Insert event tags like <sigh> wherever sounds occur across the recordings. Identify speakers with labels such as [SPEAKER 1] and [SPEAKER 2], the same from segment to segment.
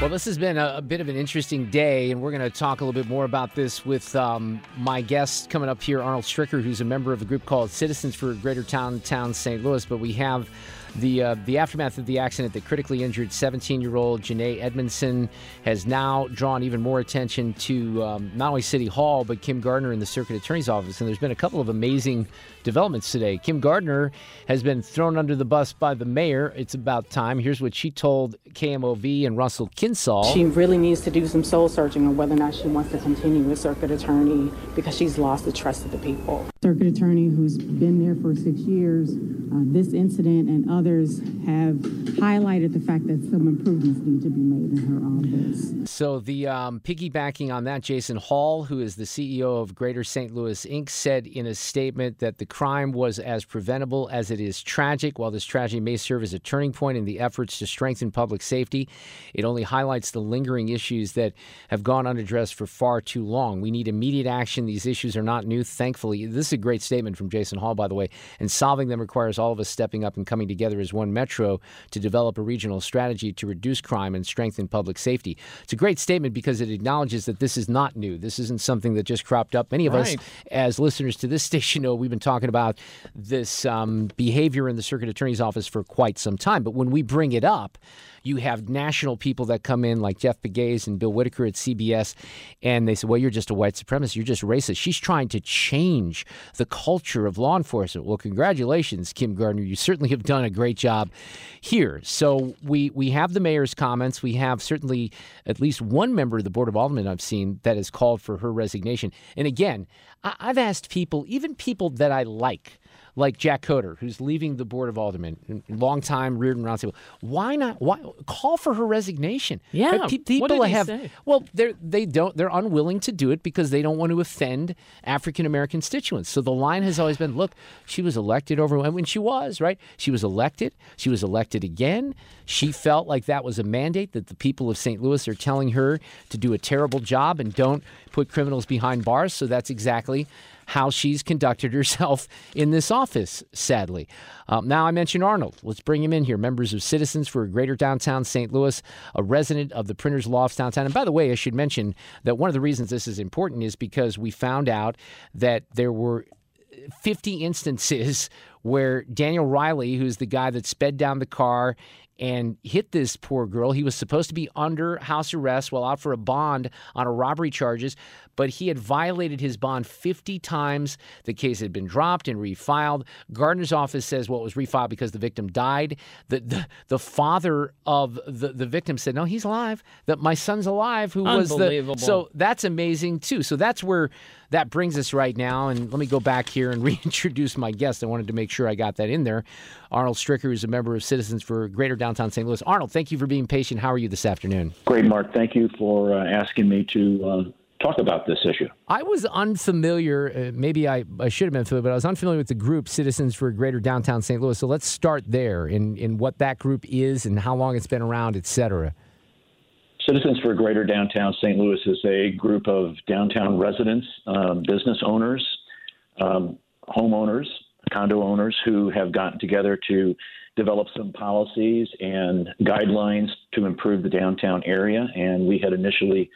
[SPEAKER 1] Well, this has been a, a, bit of an interesting day, and we're going to talk a little bit more about this with um, my guest coming up here, Arnold Stricker, who's a member of a group called Citizens for Greater Downtown St. Louis. But we have the uh, the aftermath of the accident that critically injured 17 year old Janae Edmondson has now drawn even more attention to um, not only City Hall but Kim Gardner in the Circuit Attorney's Office. And there's been a couple of amazing developments today. Kim Gardner has been thrown under the bus by the mayor. It's about time. Here's what she told KMOV and Russell Kinsaul.
[SPEAKER 2] She really needs to do some soul searching on whether or not she wants to continue as circuit attorney because she's lost the trust of the people.
[SPEAKER 3] Circuit attorney who's been there for six years. Uh, this incident and others have highlighted the fact that some improvements need to be made in her office.
[SPEAKER 1] So the um, piggybacking on that, Jason Hall, who is the CEO of Greater St. Louis Inc., said in a statement that the crime was as preventable as it is tragic. While this tragedy may serve as a turning point in the efforts to strengthen public safety, it only highlights the lingering issues that have gone unaddressed for far too long. We need immediate action. These issues are not new, thankfully. This is a great statement from Jason Hall, by the way, and solving them requires all of us stepping up and coming together as one metro to develop a regional strategy to reduce crime and strengthen public safety. It's a great statement because it acknowledges that this is not new. This isn't something that just cropped up. Many of right. us, as listeners to this <laughs> station, know we've been talking about this um, behavior in the circuit attorney's office for quite some time. But when we bring it up, you have national people that come in like Jeff Pegues and Bill Whitaker at CBS, and they say, well, you're just a white supremacist. You're just racist. She's trying to change the culture of law enforcement. Well, congratulations, Kim Gardner. You certainly have done a great job here. So we, we have the mayor's comments. We have certainly at least one member of the Board of Aldermen I've seen that has called for her resignation. And again, I, I've asked people, even people that I like, like Jack Coatar, who's leaving the board of aldermen, long longtime Reardon Roundtable. Why not? Why call for her resignation?
[SPEAKER 4] Yeah. Pe-
[SPEAKER 1] people have
[SPEAKER 4] say?
[SPEAKER 1] well, they they don't they're unwilling to do it because they don't want to offend African American constituents. So the line has always been, look, she was elected over when she was right. She was elected. She was elected again. She felt like that was a mandate that the people of St. Louis are telling her to do a terrible job and don't put criminals behind bars. So that's exactly how she's conducted herself in this office, sadly. Um, now, I mentioned Arnold. Let's bring him in here. Members of Citizens for Greater Downtown St. Louis, a resident of the Printers Lofts downtown. And by the way, I should mention that one of the reasons this is important is because we found out that there were 50 instances where Daniel Riley, who's the guy that sped down the car and hit this poor girl. He was supposed to be under house arrest while out for a bond on a robbery charges, but he had violated his bond 50 times. The case had been dropped and refiled. Gardner's office says well, it was refiled because the victim died. The the, the father of the, the victim said, "No, he's alive. That my son's alive." Who was the so that's amazing too. So that's where that brings us right now. And let me go back here and <laughs> reintroduce my guest. I wanted to make sure I got that in there. Arnold Stricker, who's a member of Citizens for Greater Downtown St. Louis. Arnold, thank you for being patient. How are you this afternoon?
[SPEAKER 5] Great, Mark. Thank you for uh, asking me to. Uh, talk about this issue.
[SPEAKER 1] I was unfamiliar, uh, maybe I, I should have been familiar, but I was unfamiliar with the group Citizens for Greater Downtown St. Louis. So let's start there in, in what that group is and how long it's been around, et cetera.
[SPEAKER 5] Citizens for Greater Downtown St. Louis is a group of downtown residents, um, business owners, um, homeowners, condo owners who have gotten together to develop some policies and guidelines to improve the downtown area. And we had initially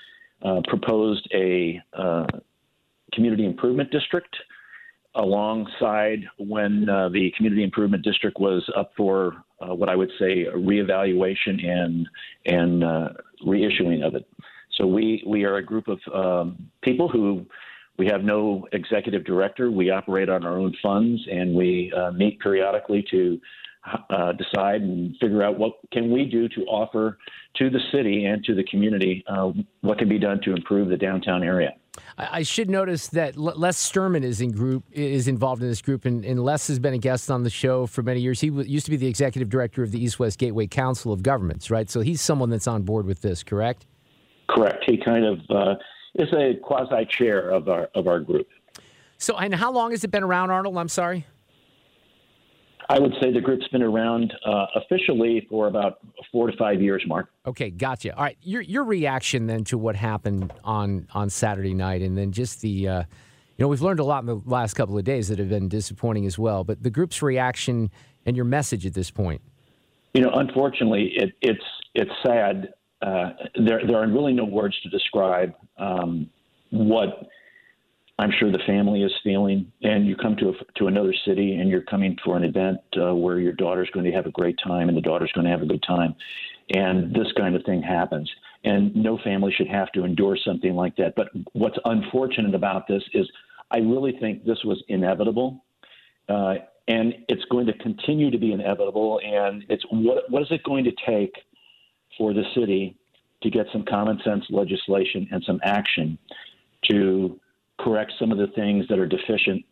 [SPEAKER 5] uh, proposed a uh, community improvement district alongside when uh, the community improvement district was up for uh, what I would say a reevaluation and and uh, reissuing of it. So we we are a group of um, people who we have no executive director. We operate on our own funds, and we uh, meet periodically to uh, decide and figure out what can we do to offer to the city and to the community uh, what can be done to improve the downtown area.
[SPEAKER 1] I should notice that Les Sterman is in group is involved in this group, and, and Les has been a guest on the show for many years. He w- used to be the executive director of the East West Gateway Council of Governments, right? So he's someone that's on board with this, correct?
[SPEAKER 5] Correct. He kind of uh, is a quasi chair of our of our group.
[SPEAKER 1] So, and how long has it been around, Arnold? I'm sorry.
[SPEAKER 5] I would say the group's been around uh, officially for about four to five years, Mark.
[SPEAKER 1] Okay, gotcha. All right, your your reaction then to what happened on on Saturday night, and then just the, uh, you know, we've learned a lot in the last couple of days that have been disappointing as well. But the group's reaction and your message at this point.
[SPEAKER 5] You know, unfortunately, it, it's it's sad. Uh, there there are really no words to describe um, what I'm sure the family is feeling. And you come to a, to another city and you're coming for an event uh, where your daughter's going to have a great time and the daughter's going to have a good time, and this kind of thing happens. And no family should have to endure something like that. But what's unfortunate about this is I really think this was inevitable. Uh, and it's going to continue to be inevitable. And it's what what is it going to take for the city to get some common sense legislation and some action to correct some of the things that are deficient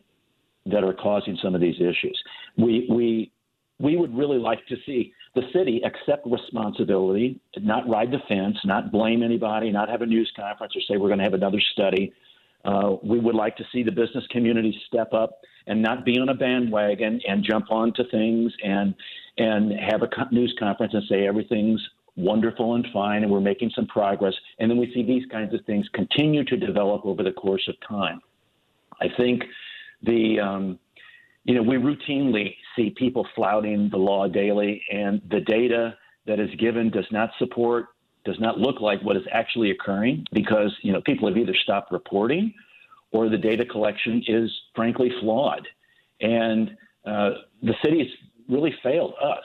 [SPEAKER 5] that are causing some of these issues. We we we would really like to see the city accept responsibility, not ride the fence, not blame anybody, not have a news conference or say we're going to have another study. Uh, we would like to see the business community step up and not be on a bandwagon and jump onto things and and have a news conference and say everything's wonderful and fine, and we're making some progress. And then we see these kinds of things continue to develop over the course of time. I think the um, you know we routinely see people flouting the law daily, and the data that is given does not support does not look like what is actually occurring because you know people have either stopped reporting or the data collection is frankly flawed, and uh, the city's really failed us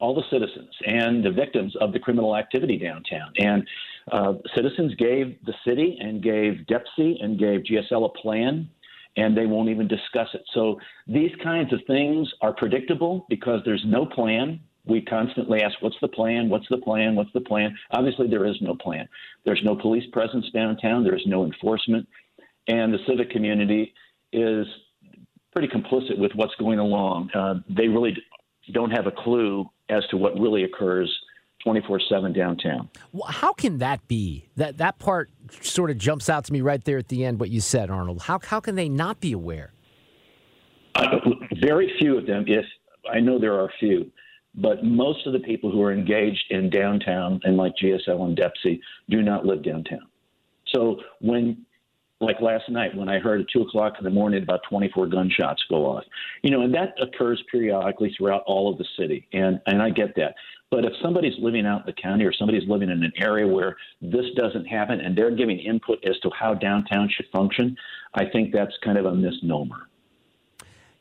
[SPEAKER 5] all the citizens and the victims of the criminal activity downtown. And uh, citizens gave the city and gave DEPSI and gave GSL a plan, and they won't even discuss it. So these kinds of things are predictable because there's no plan. We constantly ask, what's the plan? What's the plan? What's the plan? Obviously, there is no plan. There's no police presence downtown, there's no enforcement, and the civic community is pretty complicit with what's going along. Uh, they really don't have a clue as to what really occurs 24/7 downtown.
[SPEAKER 1] How can that be? That that part sort of jumps out to me right there at the end what you said, Arnold. How how can they not be aware?
[SPEAKER 5] Uh, very few of them if I know there are a few, but most of the people who are engaged in downtown and like GSL and DEPC do not live downtown. So when like last night when I heard at two o'clock in the morning about 24 gunshots go off. You know, and that occurs periodically throughout all of the city, and and I get that. But if somebody's living out in the county or somebody's living in an area where this doesn't happen and they're giving input as to how downtown should function, I think that's kind of a misnomer.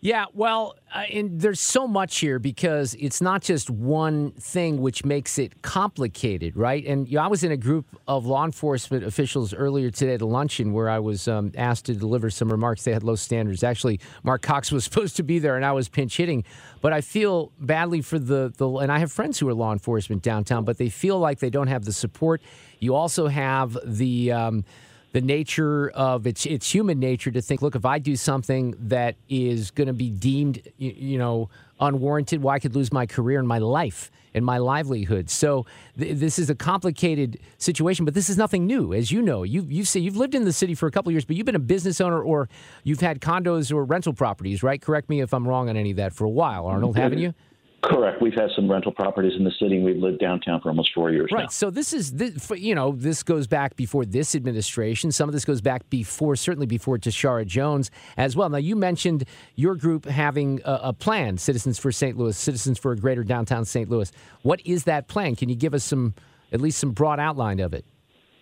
[SPEAKER 1] Yeah, well, uh, and there's so much here because it's not just one thing which makes it complicated, right? And you know, I was in a group of law enforcement officials earlier today at a luncheon where I was um, asked to deliver some remarks. They had low standards. Actually, Mark Cox was <laughs> supposed to be there, and I was pinch hitting. But I feel badly for the the, and I have friends who are law enforcement downtown, but they feel like they don't have the support. You also have the um, the nature of it's it's human nature to think, look, if I do something that is going to be deemed, you, you, know, unwarranted, well, I could lose my career and my life and my livelihood. So th- this is a complicated situation, but this is nothing new, as you know. You you say you've lived in the city for a couple years, but you've been a business owner or you've had condos or rental properties, right? Correct me if I'm wrong on any of that for a while, Arnold, mm-hmm. haven't you?
[SPEAKER 5] Correct. We've had some rental properties in the city. We've lived downtown for almost four years
[SPEAKER 1] right.
[SPEAKER 5] now.
[SPEAKER 1] So this is, this, you know, this goes back before this administration. Some of this goes back before, certainly before Tishaura Jones as well. Now, you mentioned your group having a, a plan, Citizens for St. Louis, Citizens for a Greater Downtown St. Louis. What is that plan? Can you give us some, at least some broad outline of it?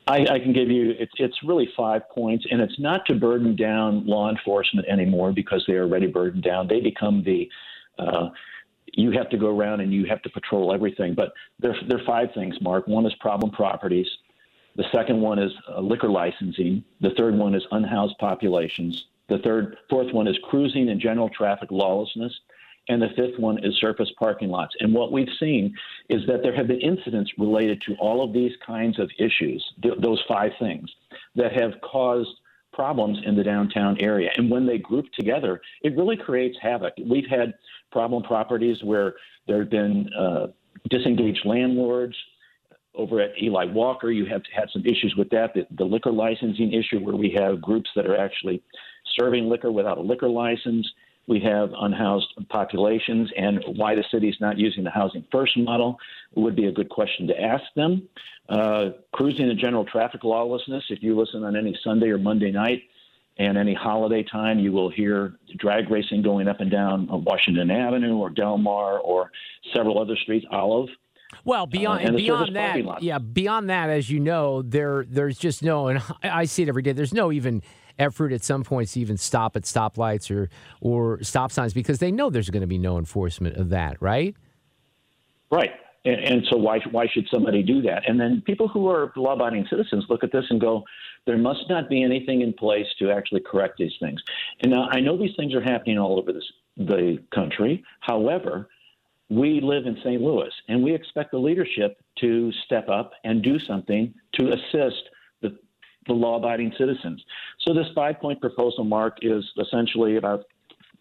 [SPEAKER 5] I, I can give you it's it's really five points, and it's not to burden down law enforcement anymore because they are already burdened down. They become the uh, you have to go around and you have to patrol everything. But there, there are five things, Mark. One is problem properties. The second one is uh, liquor licensing. The third one is unhoused populations. The third, fourth one is cruising and general traffic lawlessness. And the fifth one is surface parking lots. And what we've seen is that there have been incidents related to all of these kinds of issues, th- those five things, that have caused problems in the downtown area. And when they group together, it really creates havoc. We've had problem properties where there have been uh, disengaged landlords. Over at Ely Walker, you have had some issues with that. The, the liquor licensing issue, where we have groups that are actually serving liquor without a liquor license. We have unhoused populations, and why the city is not using the housing first model would be a good question to ask them. Uh, cruising and general traffic lawlessness. If you listen on any Sunday or Monday night and any holiday time, you will hear drag racing going up and down Washington Avenue or Delmar or several other streets, Olive.
[SPEAKER 1] Well, beyond uh, and beyond that, yeah, beyond that, as you know, there there's just no, and I see it every day. There's no even effort at some points to even stop at stoplights or or stop signs because they know there's going to be no enforcement of that, right?
[SPEAKER 5] Right. And, and so why why should somebody do that? And then people who are law-abiding citizens look at this and go, there must not be anything in place to actually correct these things. And now I know these things are happening all over this, the country. However, we live in St. Louis, and we expect the leadership to step up and do something to assist the law abiding citizens. So this five point proposal, Mark, is essentially about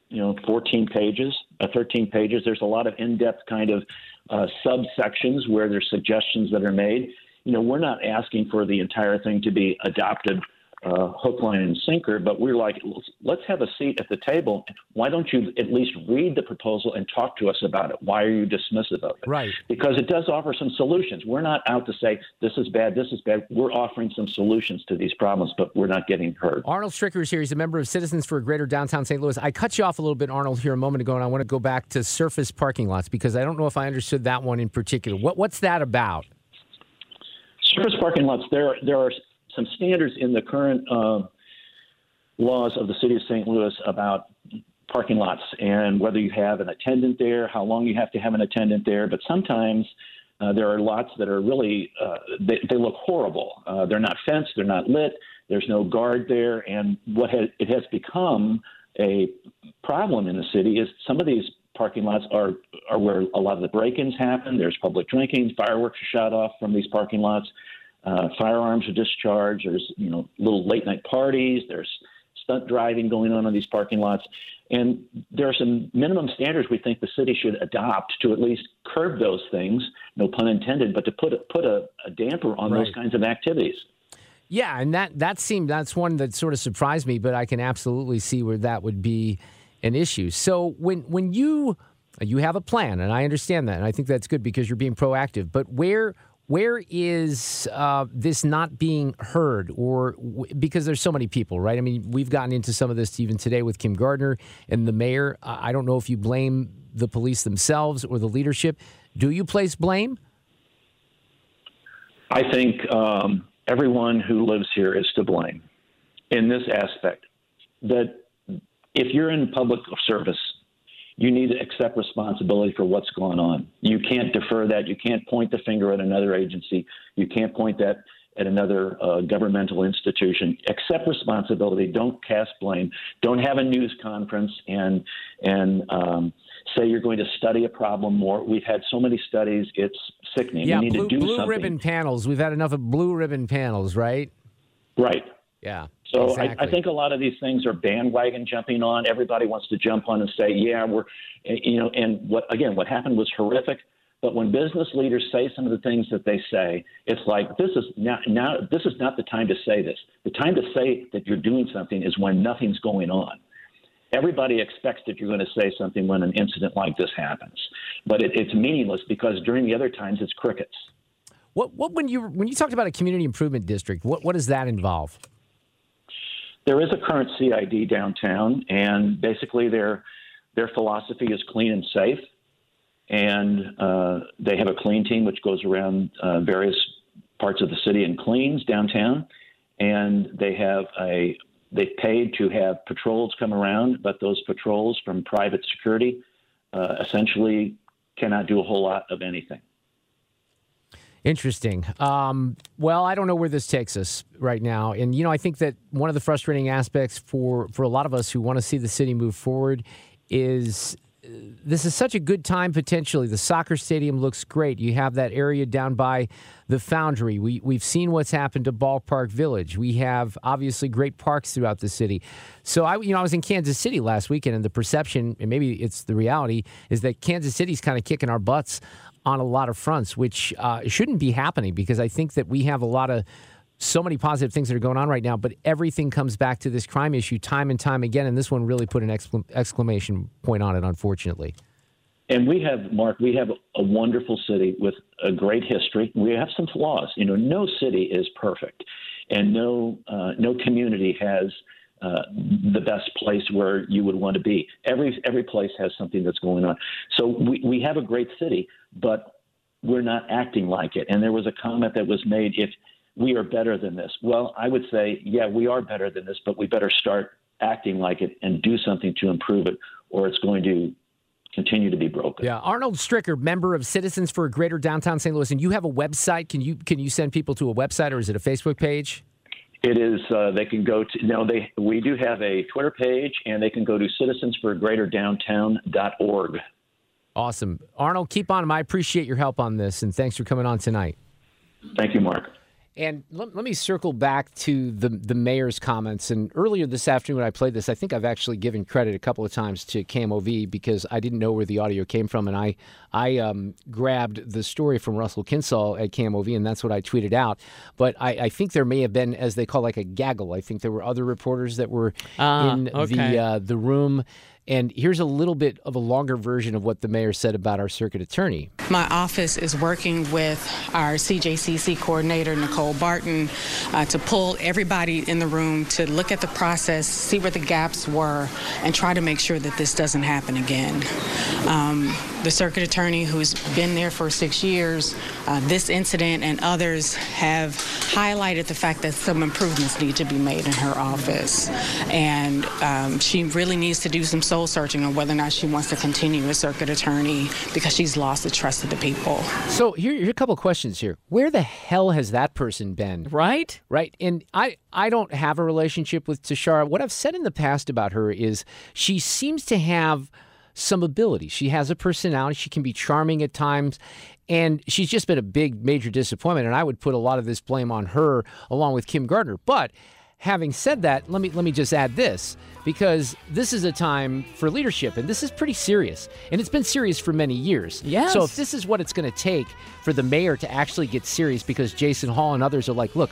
[SPEAKER 5] you know 14 pages, uh, 13 pages. There's a lot of in depth kind of uh, subsections where there's suggestions that are made. You know, we're not asking for the entire thing to be adopted uh, hook, line, and sinker, but we're like, let's have a seat at the table. Why don't you at least read the proposal and talk to us about it? Why are you dismissive of it?
[SPEAKER 1] Right.
[SPEAKER 5] Because it does offer some solutions. We're not out to say this is bad, this is bad. We're offering some solutions to these problems, but we're not getting heard.
[SPEAKER 1] Arnold Stricker is here. He's a member of Citizens for a Greater Downtown St. Louis. I cut you off a little bit, Arnold, here a moment ago, and I want to go back to surface parking lots because I don't know if I understood that one in particular. What, what's that about?
[SPEAKER 5] Surface parking lots, there, there are some standards in the current uh, laws of the city of St. Louis about parking lots and whether you have an attendant there, how long you have to have an attendant there. But sometimes uh, there are lots that are really uh, they, they, look horrible. Uh, they're not fenced, they're not lit, there's no guard there, and what it has become a problem in the city is some of these parking lots are are where a lot of the break-ins happen. There's public drinking, fireworks are shot off from these parking lots uh, firearms are discharged. There's you know little late night parties. There's stunt driving going on in these parking lots, and there are some minimum standards we think the city should adopt to at least curb those things. No pun intended, but to put a, put a, a damper on right. those kinds of activities.
[SPEAKER 1] Yeah, and that that seemed that's one that sort of surprised me, but I can absolutely see where that would be an issue. So when when you you have a plan, and I understand that, and I think that's good because you're being proactive. But where where is uh, this not being heard or w- because there's so many people right? I mean we've gotten into some of this even today with kim gardner and the mayor. I don't know if you blame the police themselves or the leadership. Do you place blame?
[SPEAKER 5] I think um, everyone who lives here is to blame in this aspect that if you're in public service you need to accept responsibility for what's going on. You can't defer that. You can't point the finger at another agency. You can't point that at another uh, governmental institution. Accept responsibility. Don't cast blame. Don't have a news conference and and um, say you're going to study a problem more. We've had so many studies; it's sickening.
[SPEAKER 1] Yeah, blue,
[SPEAKER 5] to do
[SPEAKER 1] blue ribbon panels. We've had enough of blue ribbon panels, right?
[SPEAKER 5] Right.
[SPEAKER 1] Yeah.
[SPEAKER 5] So
[SPEAKER 1] exactly.
[SPEAKER 5] I, I, think a lot of these things are bandwagon jumping on. Everybody wants to jump on and say, "Yeah, we're," eh, you know. And what again? What happened was horrific. But when business leaders say some of the things that they say, it's like this is now, now this is not the time to say this. The time to say that you're doing something is when nothing's going on. Everybody expects that you're going to say something when an incident like this happens, but it, it's meaningless because during the other times it's crickets.
[SPEAKER 1] What, what when you when you talked about a community improvement district, what, what does that involve?
[SPEAKER 5] There is a current CID downtown, and basically their their philosophy is clean and safe, and uh, they have a clean team which goes around uh, various parts of the city and cleans downtown, and they have a they paid to have patrols come around, but those patrols from private security uh, essentially cannot do a whole lot of anything.
[SPEAKER 1] Interesting. Um, well, I don't know where this takes us right now, and you know, I think that one of the frustrating aspects for for a lot of us who want to see the city move forward is uh, this is such a good time potentially. The soccer stadium looks great. You have that area down by the Foundry. We we've seen what's happened to Ballpark Village. We have obviously great parks throughout the city. So I you know I was in Kansas City last weekend, and the perception, and maybe it's the reality, is that Kansas City's kind of kicking our butts on a lot of fronts, which uh, shouldn't be happening because I think that we have a lot of so many positive things that are going on right now, but everything comes back to this crime issue time and time again. And this one really put an exclamation point on it, unfortunately.
[SPEAKER 5] And we have, Mark, we have a wonderful city with a great history. We have some flaws. You know, no city is perfect, and no uh, no community has uh, the best place where you would want to be. Every every place has something that's going on. So we, we have a great city, but we're not acting like it. And there was a comment that was made if we are better than this. Well, I would say, yeah, we are better than this, but we better start acting like it and do something to improve it, or it's going to continue to be broken.
[SPEAKER 1] Yeah, Arnold Stricker, member of Citizens for a Greater Downtown St. Louis, and you have a website. Can you can you send people to a website, or is it a Facebook page?
[SPEAKER 5] It is. Uh, they can go to. No, they. We do have a Twitter page, and they can go to citizensforgreaterdowntown.org.
[SPEAKER 1] Awesome, Arnold. Keep on. I appreciate your help on this, and thanks for coming on tonight.
[SPEAKER 5] Thank you, Mark.
[SPEAKER 1] And let, let, me circle back to the the mayor's comments. And earlier this afternoon, when I played this, I think I've actually given credit a couple of times to KMOV because I didn't know where the audio came from, and I I um, grabbed the story from Russell Kinsaul at KMOV, and that's what I tweeted out. But I, I, think there may have been, as they call, like a gaggle. I think there were other reporters that were uh, in okay. the uh, the room. And here's a little bit of a longer version of what the mayor said about our circuit attorney.
[SPEAKER 2] My office is working with our CJCC coordinator, Nicole Barton, uh, to pull everybody in the room to look at the process, see where the gaps were, and try to make sure that this doesn't happen again. Um, the circuit attorney, who's been there for six years, uh, this incident and others have highlighted the fact that some improvements need to be made in her office. And um, she really needs to do some soul searching on whether or not she wants to continue as circuit attorney because she's lost the trust of the people.
[SPEAKER 1] So here, here are a couple of questions here. Where the hell has that person been?
[SPEAKER 4] Right?
[SPEAKER 1] Right. And I, I don't have a relationship with Tishaura. What I've said in the past about her is she seems to have some ability. She has a personality. She can be charming at times. And she's just been a big, major disappointment. And I would put a lot of this blame on her along with Kim Gardner. But having said that, let me let me just add this because this is a time for leadership and this is pretty serious. And it's been serious for many years.
[SPEAKER 4] Yes.
[SPEAKER 1] So if this is what it's going to take for the mayor to actually get serious because Jason Hall and others are like, look,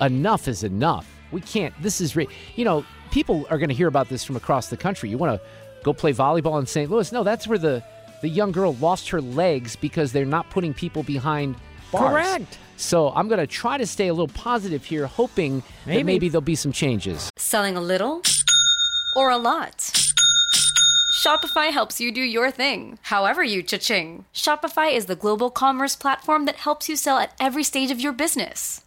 [SPEAKER 1] enough is enough. We can't. This is, re-. you know, people are going to hear about this from across the country. You want to go play volleyball in St. Louis. No, that's where the the young girl lost her legs because they're not putting people behind bars.
[SPEAKER 4] Correct.
[SPEAKER 1] So I'm going to try to stay a little positive here, hoping maybe. that maybe there'll be some changes.
[SPEAKER 6] Selling a little or a lot. Shopify helps you do your thing, however you cha-ching. Shopify is the global commerce platform that helps you sell at every stage of your business.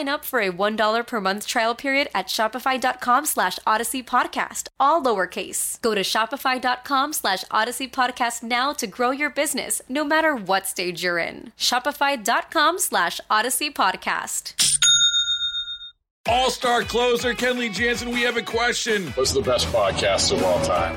[SPEAKER 6] Sign up for a $1 per month trial period at shopify.com slash odyssey podcast, all lowercase. Go to shopify.com slash odyssey podcast now to grow your business no matter what stage you're in. Shopify.com slash odyssey podcast.
[SPEAKER 7] All star closer Kenley Jansen, we have a question.
[SPEAKER 8] What's the best podcast of all time?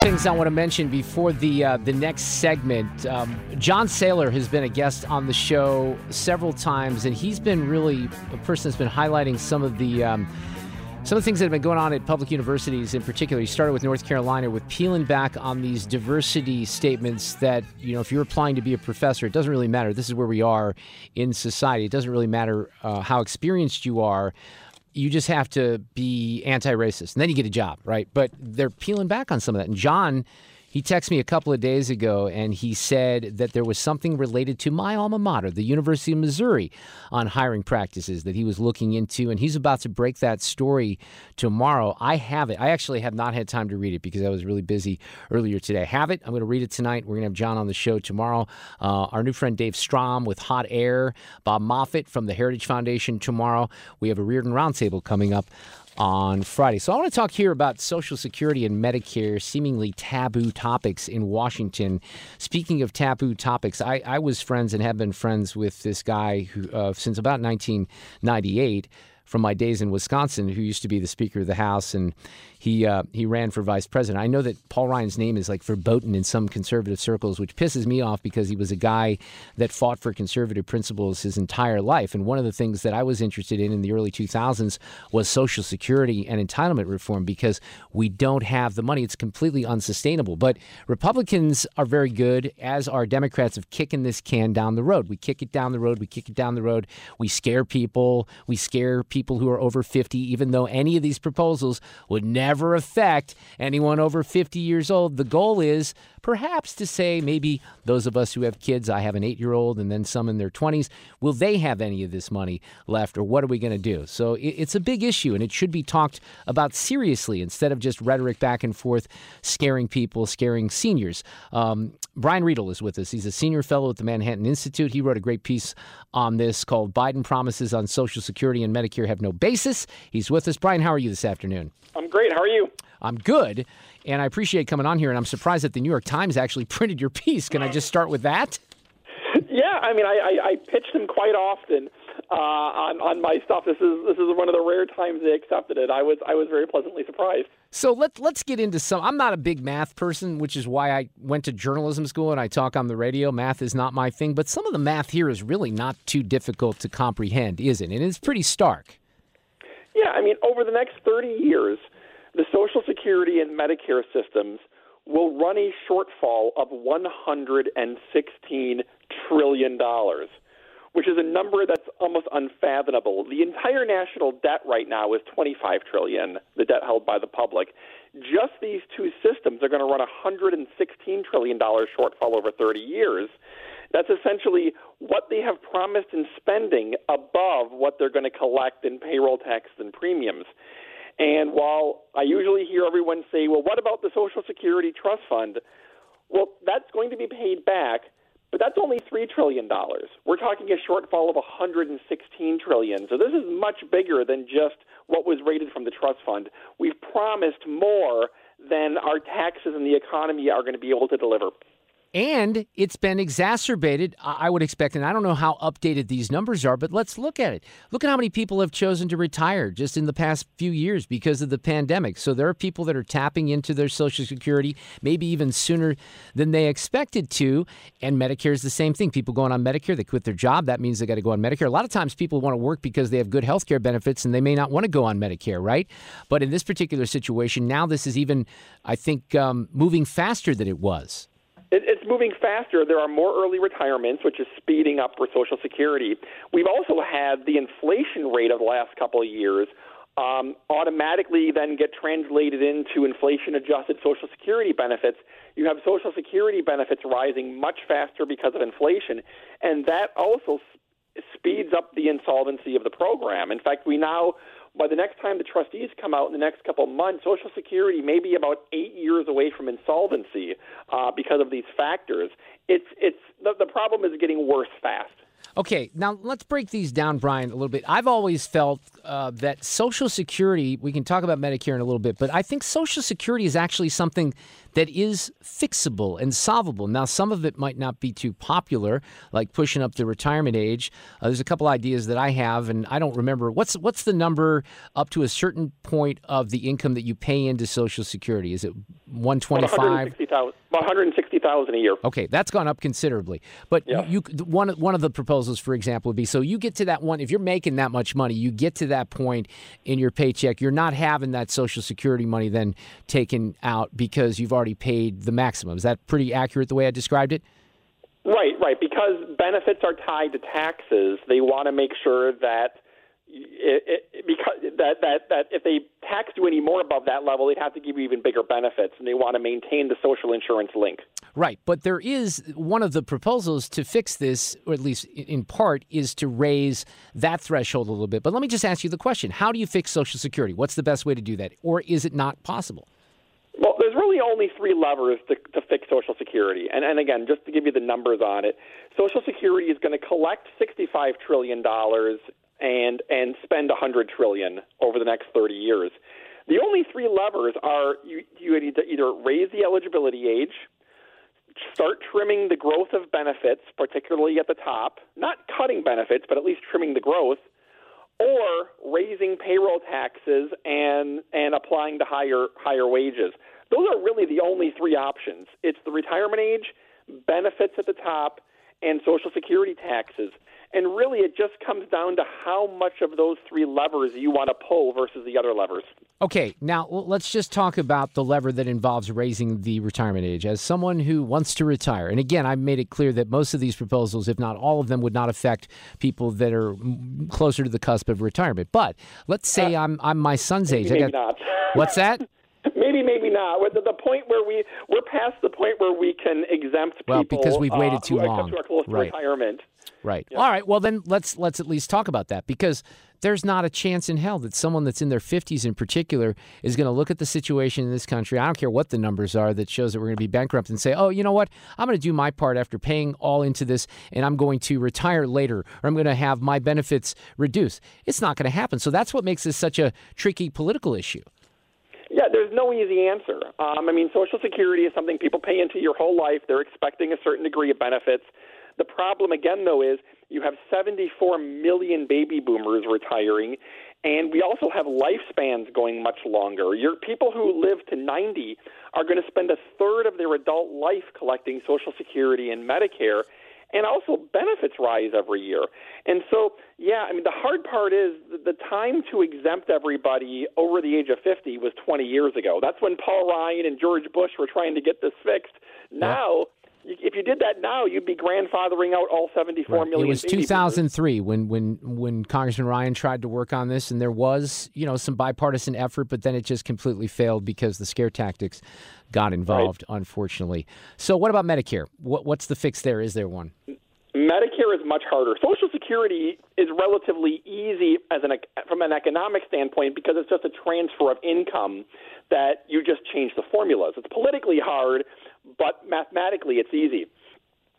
[SPEAKER 1] things I want to mention before the uh, the next segment. Um, John Sailer has been a guest on the show several times, and he's been really a person that's been highlighting some of the. Um, some of the things that have been going on at public universities in particular. He started with North Carolina with peeling back on these diversity statements that, you know, if you're applying to be a professor, it doesn't really matter. This is where we are in society. It doesn't really matter uh, how experienced you are you just have to be anti-racist and then you get a job right? But they're peeling back on some of that. And john he texted me a couple of days ago and he said that there was something related to my alma mater, the University of Missouri, on hiring practices that he was looking into. And he's about to break that story tomorrow. I have it. I actually have not had time to read it because I was really busy earlier today. I have it. I'm going to read it tonight. We're going to have John on the show tomorrow. Uh, our new friend Dave Strom with Hot Air, Bob Moffit from the Heritage Foundation tomorrow. We have a Reardon Roundtable coming up on Friday. So I want to talk here about Social Security and Medicare, seemingly taboo topics in Washington. Speaking of taboo topics, I, I was friends and have been friends with this guy who uh, since about 1998 from my days in Wisconsin, who used to be the Speaker of the House, and he uh, he ran for vice president. I know that Paul Ryan's name is like verboten in some conservative circles, which pisses me off because he was a guy that fought for conservative principles his entire life. And one of the things that I was interested in in the early 2000s was Social Security and entitlement reform because we don't have the money. It's completely unsustainable. But Republicans are very good, as are Democrats, of kicking this can down the road. We kick it down the road. We kick it down the road. We scare people. We scare people who are over 50, even though any of these proposals would never affect anyone over 50 years old. The goal is perhaps to say maybe those of us who have kids, I have an eight year old and then some in their 20s, will they have any of this money left or what are we going to do? So it's a big issue and it should be talked about seriously instead of just rhetoric back and forth, scaring people, scaring seniors. Um, Brian Riedl is with us. He's a senior fellow at the Manhattan Institute. He wrote a great piece on this called Biden Promises on Social Security and Medicare Have No Basis. He's with us. Brian, how are you this afternoon?
[SPEAKER 4] I'm great. How are you?
[SPEAKER 1] I'm good, and I appreciate coming on here. And I'm surprised that the New York Times actually <laughs> printed your piece. Can I just start with that?
[SPEAKER 4] Yeah, I mean, I, I, I pitch them quite often uh, on on my stuff. This is this is one of the rare times they accepted it. I was I was very pleasantly surprised.
[SPEAKER 1] So let's let's get into some. I'm not a big math person, which is why I went to journalism school and I talk on the radio. Math is not my thing, but some of the math here is really not too difficult to comprehend, is it? And it's pretty stark.
[SPEAKER 4] Yeah, I mean, over the next 30 years, the Social Security and Medicare systems will run a shortfall of $116 trillion, which is a number that's almost unfathomable. The entire national debt right now is 25 trillion, the debt held by the public. Just these two systems are going to run a $116 trillion shortfall over 30 years. That's essentially what they have promised in spending above what they're going to collect in payroll taxes and premiums. And while I usually hear everyone say, well, what about the Social Security Trust Fund? Well, that's going to be paid back, but that's only $3 trillion. We're talking a shortfall of 116 trillion. So this is much bigger than just what was rated from the trust fund. We've promised more than our taxes and the economy are going to be able to deliver.
[SPEAKER 1] And it's been exacerbated, I would expect, and I don't know how updated these numbers are, but let's look at it. Look at how many people have chosen to retire just in the past few years because of the pandemic. So there are people that are tapping into their Social Security maybe even sooner than they expected to. And Medicare is the same thing. People going on Medicare, they quit their job. That means they got to go on Medicare. A lot of times people want to work because they have good health care benefits and they may not want to go on Medicare, right? But in this particular situation, now this is even, I think, um, moving faster than it was.
[SPEAKER 4] It, it's moving faster. There are more early retirements, which is speeding up for Social Security. We've also had the inflation rate of the last couple of years um, automatically then get translated into inflation adjusted Social Security benefits. You have Social Security benefits rising much faster because of inflation, and that also speeds up the insolvency of the program. In fact, we now by the next time the trustees come out in the next couple of months, Social Security may be about eight years away from insolvency uh, because of these factors. It's it's the, the problem is getting worse fast.
[SPEAKER 1] Okay, now let's break these down, Brian, a little bit. I've always felt uh, that Social Security, we can talk about Medicare in a little bit, but I think Social Security is actually something that is fixable and solvable. Now, some of it might not be too popular, like pushing up the retirement age. Uh, there's a couple ideas that I have, and I don't remember what's what's the number up to a certain point of the income that you pay into Social Security. Is it 125?
[SPEAKER 4] 160,000 a year.
[SPEAKER 1] Okay, that's gone up considerably. But
[SPEAKER 4] Yeah.
[SPEAKER 1] you one one of the proposals, for example, would be so you get to that one. If you're making that much money, you get to that point in your paycheck. You're not having that Social Security money then taken out because you've already paid the maximum. Is that pretty accurate the way I described it?
[SPEAKER 4] Right, right. Because benefits are tied to taxes, they want to make sure that it, it, because that, that that if they taxed you any more above that level, they'd have to give you even bigger benefits, and they want to maintain the social insurance link.
[SPEAKER 1] Right, but there is one of the proposals to fix this, or at least in- in part, is to raise that threshold a little bit. But let me just ask you the question: How do you fix Social Security? What's the best way to do that, or is it not possible?
[SPEAKER 4] Well, there's really only three levers to, to fix Social Security. And, and again, just to give you the numbers on it, Social Security is going to collect $65 trillion and, and spend 100 trillion over the next 30 years. The only three levers are you, you need to either raise the eligibility age, start trimming the growth of benefits, particularly at the top, not cutting benefits, but at least trimming the growth, or raising payroll taxes and and applying to higher higher wages. Those are really the only three options. It's the retirement age, benefits at the top, and social security taxes. And really it just comes down to how much of those three levers you want to pull versus the other levers.
[SPEAKER 1] Okay, now let's just talk about the lever that involves raising the retirement age. As someone who wants to retire, and again, I've made it clear that most of these proposals, if not all of them, would not affect people that are closer to the cusp of retirement. But let's say uh, I'm I'm my son's age. I
[SPEAKER 4] Maybe
[SPEAKER 1] got-
[SPEAKER 4] not. <laughs>
[SPEAKER 1] What's that?
[SPEAKER 4] Maybe, maybe not. We're the point where we we're past the point where we can exempt people.
[SPEAKER 1] Well, because we've
[SPEAKER 4] uh,
[SPEAKER 1] waited too
[SPEAKER 4] who-
[SPEAKER 1] long.
[SPEAKER 4] Who are close to
[SPEAKER 1] Right.
[SPEAKER 4] retirement.
[SPEAKER 1] Right. All right. Well, then let's let's at least talk about that because there's not a chance in hell that someone that's in their 50s in particular is going to look at the situation in this country. I don't care what the numbers are that shows that we're going to be bankrupt and say, "Oh, you know what? I'm going to do my part after paying all into this and I'm going to retire later or I'm going to have my benefits reduced." It's not going to happen. So that's what makes this such a tricky political issue.
[SPEAKER 4] Yeah, there's no easy answer. Um, I mean, Social Security is something people pay into your whole life. They're expecting a certain degree of benefits. The problem, again, though, is you have 74 million baby boomers retiring, and we also have lifespans going much longer. Your people who live to 90 are going to spend a third of their adult life collecting Social Security and Medicare, and also benefits rise every year. And so, yeah, I mean, the hard part is the, time to exempt everybody over the age of 50 was 20 years ago. That's when Paul Ryan and George Bush were trying to get this fixed. Now, if you did that now, you'd be grandfathering out all seventy-four million.
[SPEAKER 1] It was
[SPEAKER 4] baby boomers.
[SPEAKER 1] 2003 when when when Congressman Ryan tried to work on this, and there was you know some bipartisan effort, but then it just completely failed because the scare tactics got involved, unfortunately. So, what about Medicare? What, what's the fix there? Is there one?
[SPEAKER 4] Medicare is much harder. Social Security is relatively easy as an from an economic standpoint because it's just a transfer of income that you just change the formulas. It's politically hard, but mathematically it's easy.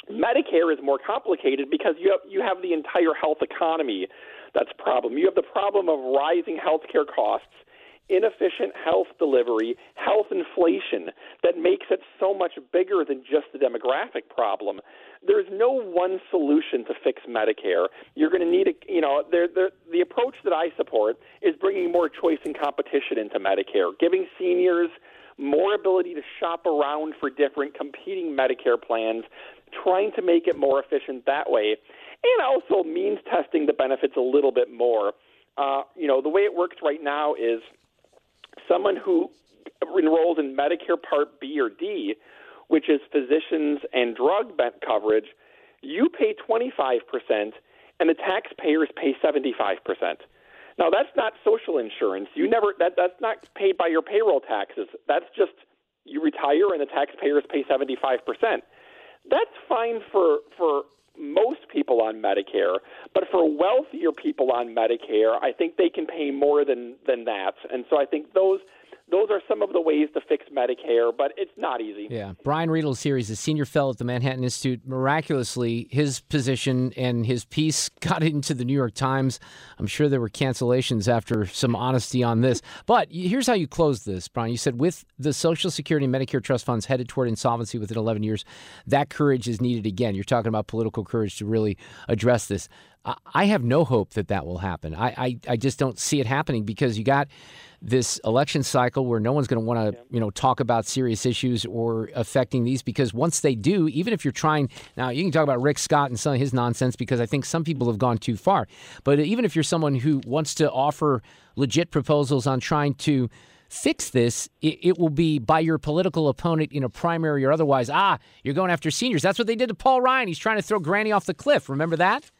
[SPEAKER 4] Medicare is more complicated because you have you have the entire health economy that's problem. You have the problem of rising healthcare costs, inefficient health delivery, health inflation that makes it so much bigger than just the demographic problem. There's no one solution to fix Medicare. You're going to need a, you know, there, there, the approach that I support is bringing more choice and competition into Medicare, giving seniors more ability to shop around for different competing Medicare plans, trying to make it more efficient that way, and also means testing the benefits a little bit more. Uh, you know, the way it works right now is someone who enrolls in Medicare Part B or D, which is physicians and drug coverage, you pay 25% and the taxpayers pay 75%. Now that's not social insurance. You never that that's not paid by your payroll taxes. That's just you retire and the taxpayers pay 75%. That's fine for for most people on Medicare, but for wealthier people on Medicare, I think they can pay more than than that. And so I think those those are some of the ways to fix Medicare, but it's not easy.
[SPEAKER 1] Yeah. Brian Riedl's here. He's a senior fellow at the Manhattan Institute. Miraculously, his position and his piece <laughs> got into the New York Times. I'm sure there were cancellations after some honesty on this. But here's how you close this, Brian. You said with the Social Security and Medicare trust funds headed toward insolvency within 11 years, that courage is needed again. You're talking about political courage to really address this. I have no hope that that will happen. I, I, I just don't see it happening because you got this election cycle where no one's going to want to you know talk about serious issues or affecting these because once they do, even if you're trying now, you can talk about Rick Scott and some of his nonsense because I think some people have gone too far. But even if you're someone who wants to offer legit proposals on trying to fix this, it, it, will be by your political opponent in a primary or otherwise. Ah, you're going after seniors. That's what they did to Paul Ryan. He's trying to throw Granny off the cliff. Remember that?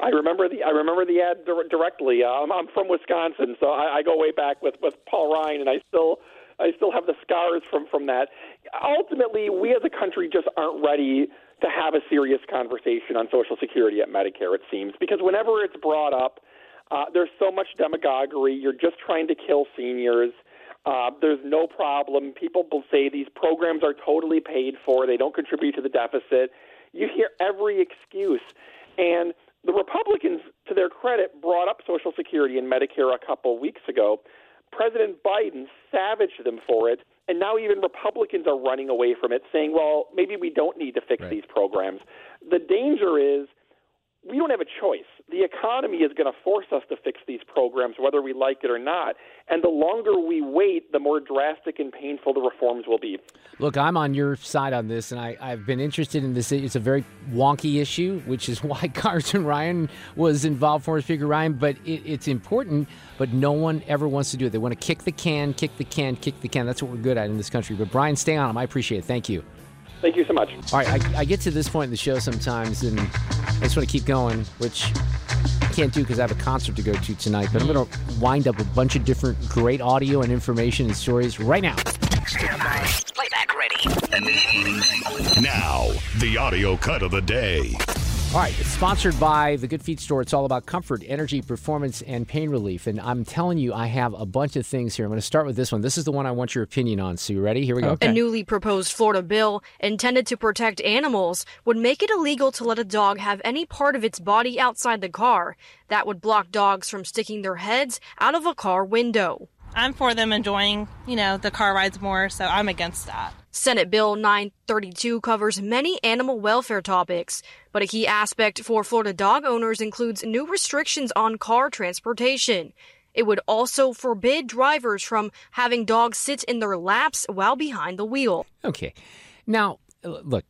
[SPEAKER 4] I remember the I remember the ad directly. Um, I'm from Wisconsin, so I, I go way back with with Paul Ryan, and I still I still have the scars from from that. Ultimately, we as a country just aren't ready to have a serious conversation on Social Security at Medicare. It seems because whenever it's brought up, uh, there's so much demagoguery. You're just trying to kill seniors. Uh, there's no problem. People will say these programs are totally paid for. They don't contribute to the deficit. You hear every excuse, and the Republicans, to their credit, brought up Social Security and Medicare a couple weeks ago. President Biden savaged them for it, and now even Republicans are running away from it, saying, well, maybe we don't need to fix right. these programs. The danger is we don't have a choice. The economy is going to force us to fix these programs, whether we like it or not. And the longer we wait, the more drastic and painful the reforms will be.
[SPEAKER 1] Look, I'm on your side on this, and I, have been interested in this. It's a very wonky issue, which is <laughs> why Carson Ryan was involved, former Speaker Ryan. But it, it's important, but no one ever wants to do it. They want to kick the can, kick the can, kick the can. That's what we're good at in this country. But Brian, stay on him. I appreciate it. Thank you.
[SPEAKER 4] Thank you so much.
[SPEAKER 1] All right, I, I get to this point in the show sometimes, and just want to keep going, which I can't do because I have a concert to go to tonight. But I'm going to wind up a bunch of different great audio and information and stories right now.
[SPEAKER 9] Playback ready. Now, the audio cut of the day.
[SPEAKER 1] All right, it's sponsored by the Good Feet Store. It's all about comfort, energy, performance, and pain relief. And I'm telling you, I have a bunch of things here. I'm going to start with this one. This is the one I want your opinion on. So, you ready? Here we go.
[SPEAKER 10] Okay. A newly proposed Florida bill intended to protect animals would make it illegal to let a dog have any part of its body outside the car. That would block dogs from sticking their heads out of a car window.
[SPEAKER 11] I'm for them enjoying, you know, the car rides more, so I'm against that.
[SPEAKER 10] Senate Bill 932 covers many animal welfare topics, but a key aspect for Florida dog owners includes new restrictions on car transportation. It would also forbid drivers from having dogs sit in their laps while behind the wheel.
[SPEAKER 1] Okay. Now, look,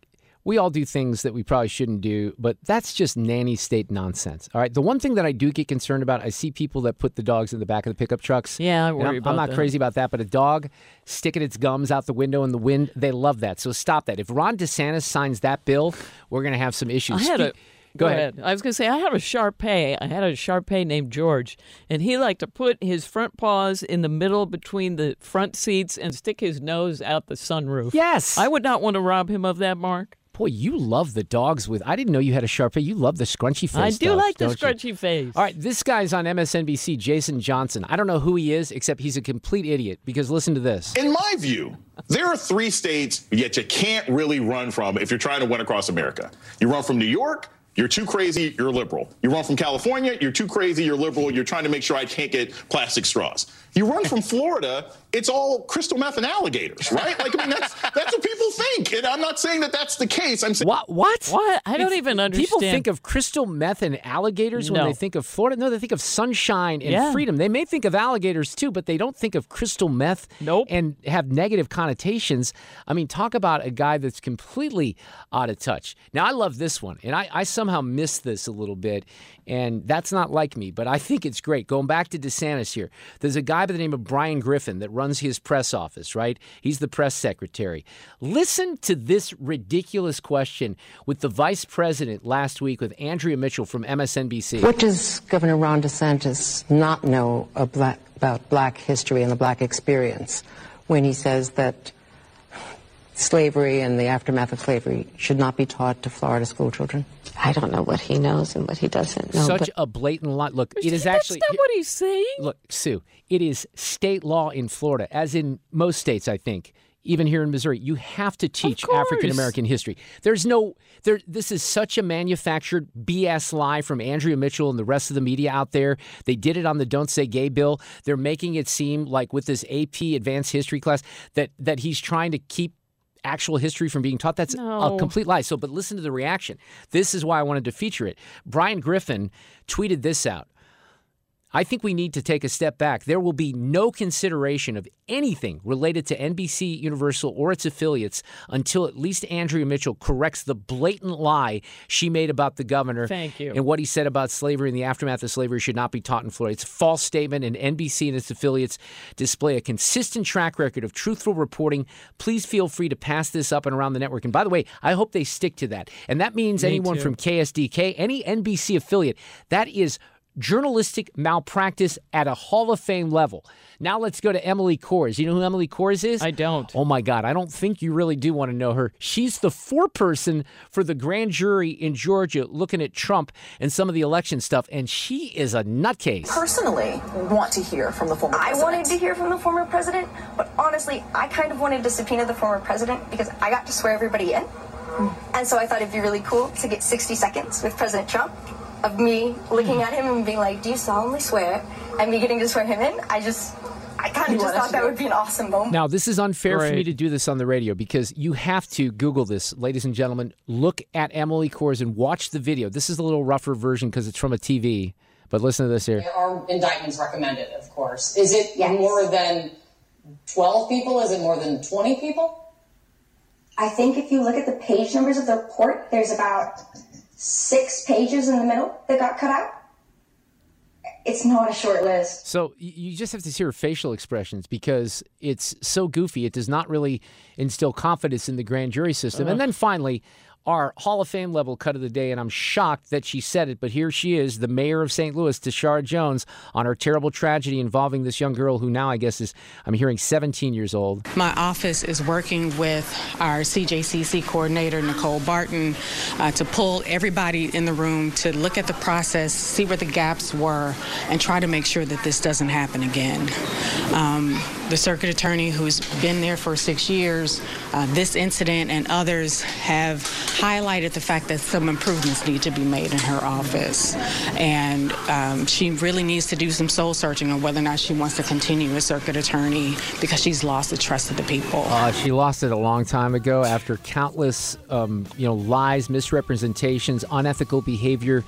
[SPEAKER 1] we all do things that we probably shouldn't do, but that's just nanny state nonsense. All right. The one thing that I do get concerned about, I see people that put the dogs in the back of the pickup trucks.
[SPEAKER 12] Yeah, I worry
[SPEAKER 1] I'm,
[SPEAKER 12] about
[SPEAKER 1] I'm not
[SPEAKER 12] that.
[SPEAKER 1] crazy about that, but a dog sticking its gums out the window in the wind, they love that. So stop that. If Ron DeSantis signs that bill, we're going to have some issues.
[SPEAKER 12] I had a.
[SPEAKER 1] Go, ahead.
[SPEAKER 12] I was going to say I had a Shar Pei. I had a Shar Pei named George, and he liked to put his front paws in the middle between the front seats and stick his nose out the sunroof.
[SPEAKER 1] Yes,
[SPEAKER 12] I would not want to rob him of that, Mark.
[SPEAKER 1] Boy, you love the dogs with. I didn't know you had a Shar Pei. You love the scrunchy face.
[SPEAKER 12] I do
[SPEAKER 1] dogs,
[SPEAKER 12] like the
[SPEAKER 1] scrunchy
[SPEAKER 12] you? face.
[SPEAKER 1] All right, this guy's on MSNBC, Jason Johnson. I don't know who he is, except he's a complete idiot because listen to this.
[SPEAKER 8] In my view, there are three states yet you can't really run from if you're trying to win across America. You run from New York, you're too crazy, you're liberal. You run from California, you're too crazy, you're liberal, you're trying to make sure I can't get plastic straws. You run from <laughs> Florida, it's all crystal meth and alligators, right? Like, I mean, that's <laughs> that's what people think, and I'm not saying that that's the case. I'm saying
[SPEAKER 1] what? What?
[SPEAKER 12] What? I don't even understand.
[SPEAKER 1] People think of crystal meth and alligators
[SPEAKER 12] no.
[SPEAKER 1] when they think of Florida. No, they think of sunshine and
[SPEAKER 12] yeah.
[SPEAKER 1] freedom. They may think of alligators too, but they don't think of crystal meth.
[SPEAKER 12] Nope.
[SPEAKER 1] And have negative connotations. I mean, talk about a guy that's completely out of touch. Now, I love this one, and I, I somehow missed this a little bit, and that's not like me, but I think it's great. Going back to DeSantis here, there's a guy by the name of Bryan Griffin that runs his press office, right? He's the press secretary. Listen to this ridiculous question with the vice president last week with Andrea Mitchell from MSNBC.
[SPEAKER 13] What does Governor Ron DeSantis not know about black history and the black experience when he says that slavery and the aftermath of slavery should not be taught to Florida school children? I don't know what he knows and what he doesn't know.
[SPEAKER 1] Such a blatant lie. Look, it is
[SPEAKER 12] That's
[SPEAKER 1] actually.
[SPEAKER 12] not what he's saying.
[SPEAKER 1] Look, Sue, it is state law in Florida, as in most states, I think. Even here in Missouri, you have to teach African American history. There's no there. This is such a manufactured BS lie from Andrea Mitchell and the rest of the media out there. They did it on the "Don't Say Gay" bill. They're making it seem like with this AP Advanced History class that that he's trying to keep actual history from being taught. That's
[SPEAKER 12] No.
[SPEAKER 1] a complete lie. So, but listen to the reaction. This is why I wanted to feature it. Bryan Griffin tweeted this out. I think we need to take a step back. There will be no consideration of anything related to NBC Universal or its affiliates until at least Andrea Mitchell corrects the blatant lie she made about the governor.
[SPEAKER 12] Thank you.
[SPEAKER 1] And what he said about slavery and the aftermath of slavery should not be taught in Florida. It's a false statement, and NBC and its affiliates display a consistent track record of truthful reporting. Please feel free to pass this up and around the network. And by the way, I hope they stick to that. And that means
[SPEAKER 12] Me
[SPEAKER 1] anyone
[SPEAKER 12] too.
[SPEAKER 1] from KSDK, any NBC affiliate, that is journalistic malpractice at a Hall of Fame level. Now let's go to Emily Kohrs. You know who Emily Kohrs is? I
[SPEAKER 12] don't.
[SPEAKER 1] Oh my God, I don't think you really do want to know her. She's the foreperson for the grand jury in Georgia looking at Trump and some of the election stuff, and she is a nutcase.
[SPEAKER 14] personally want to hear from the former
[SPEAKER 15] I wanted to hear from the former president, but honestly, I kind of wanted to subpoena the former president because I got to swear everybody in. And so I thought it'd be really cool to get 60 seconds with President Trump of me looking at him and being like, Do you solemnly swear? And me getting to swear him in. I just, I kind of just thought that would be an awesome moment.
[SPEAKER 1] Now, this is unfair for me to do this on the radio because you have to Google this, ladies and gentlemen. Look at Emily Kohrs and watch the video. This is a little rougher version because it's from a TV, but listen to this here.
[SPEAKER 16] There are indictments recommended, of course. Is it more than 12 people? Is it more than 20 people?
[SPEAKER 15] I think if you look at the page numbers of the report, there's about six pages in the middle that got cut out. It's not a short list.
[SPEAKER 1] So you just have to see her facial expressions because it's so goofy. It does not really instill confidence in the grand jury system. And uh-huh. then finally, our Hall of Fame level cut of the day, and I'm shocked that she said it, but here she is, the mayor of St. Louis, Tishaura Jones, on her terrible tragedy involving this young girl who now I guess is, I'm hearing 17 years old.
[SPEAKER 2] My office is working with our CJCC coordinator, Nicole Barton, uh, to pull everybody in the room to look at the process, see where the gaps were, and try to make sure that this doesn't happen again. Um, the circuit attorney, who's been there for six years, uh, this incident and others have highlighted the fact that some improvements need to be made in her office. And um, she really needs to do some soul searching on whether or not she wants to continue as circuit attorney because she's lost the trust of the people.
[SPEAKER 1] Uh, she lost it a long time ago after countless, um, you know, lies, misrepresentations, unethical behavior,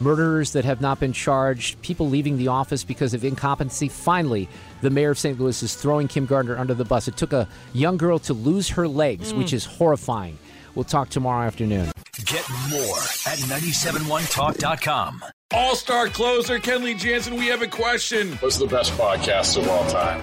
[SPEAKER 1] murderers that have not been charged, people leaving the office because of incompetency. Finally, the mayor of St. Louis is throwing Kim Gardner under the bus. It took a young girl to lose her legs, which hmm. is horrifying. We'll talk tomorrow afternoon.
[SPEAKER 17] Get more at 971talk.com.
[SPEAKER 7] All star closer Kenley Jansen, we have a question.
[SPEAKER 18] What's the best podcast of all time?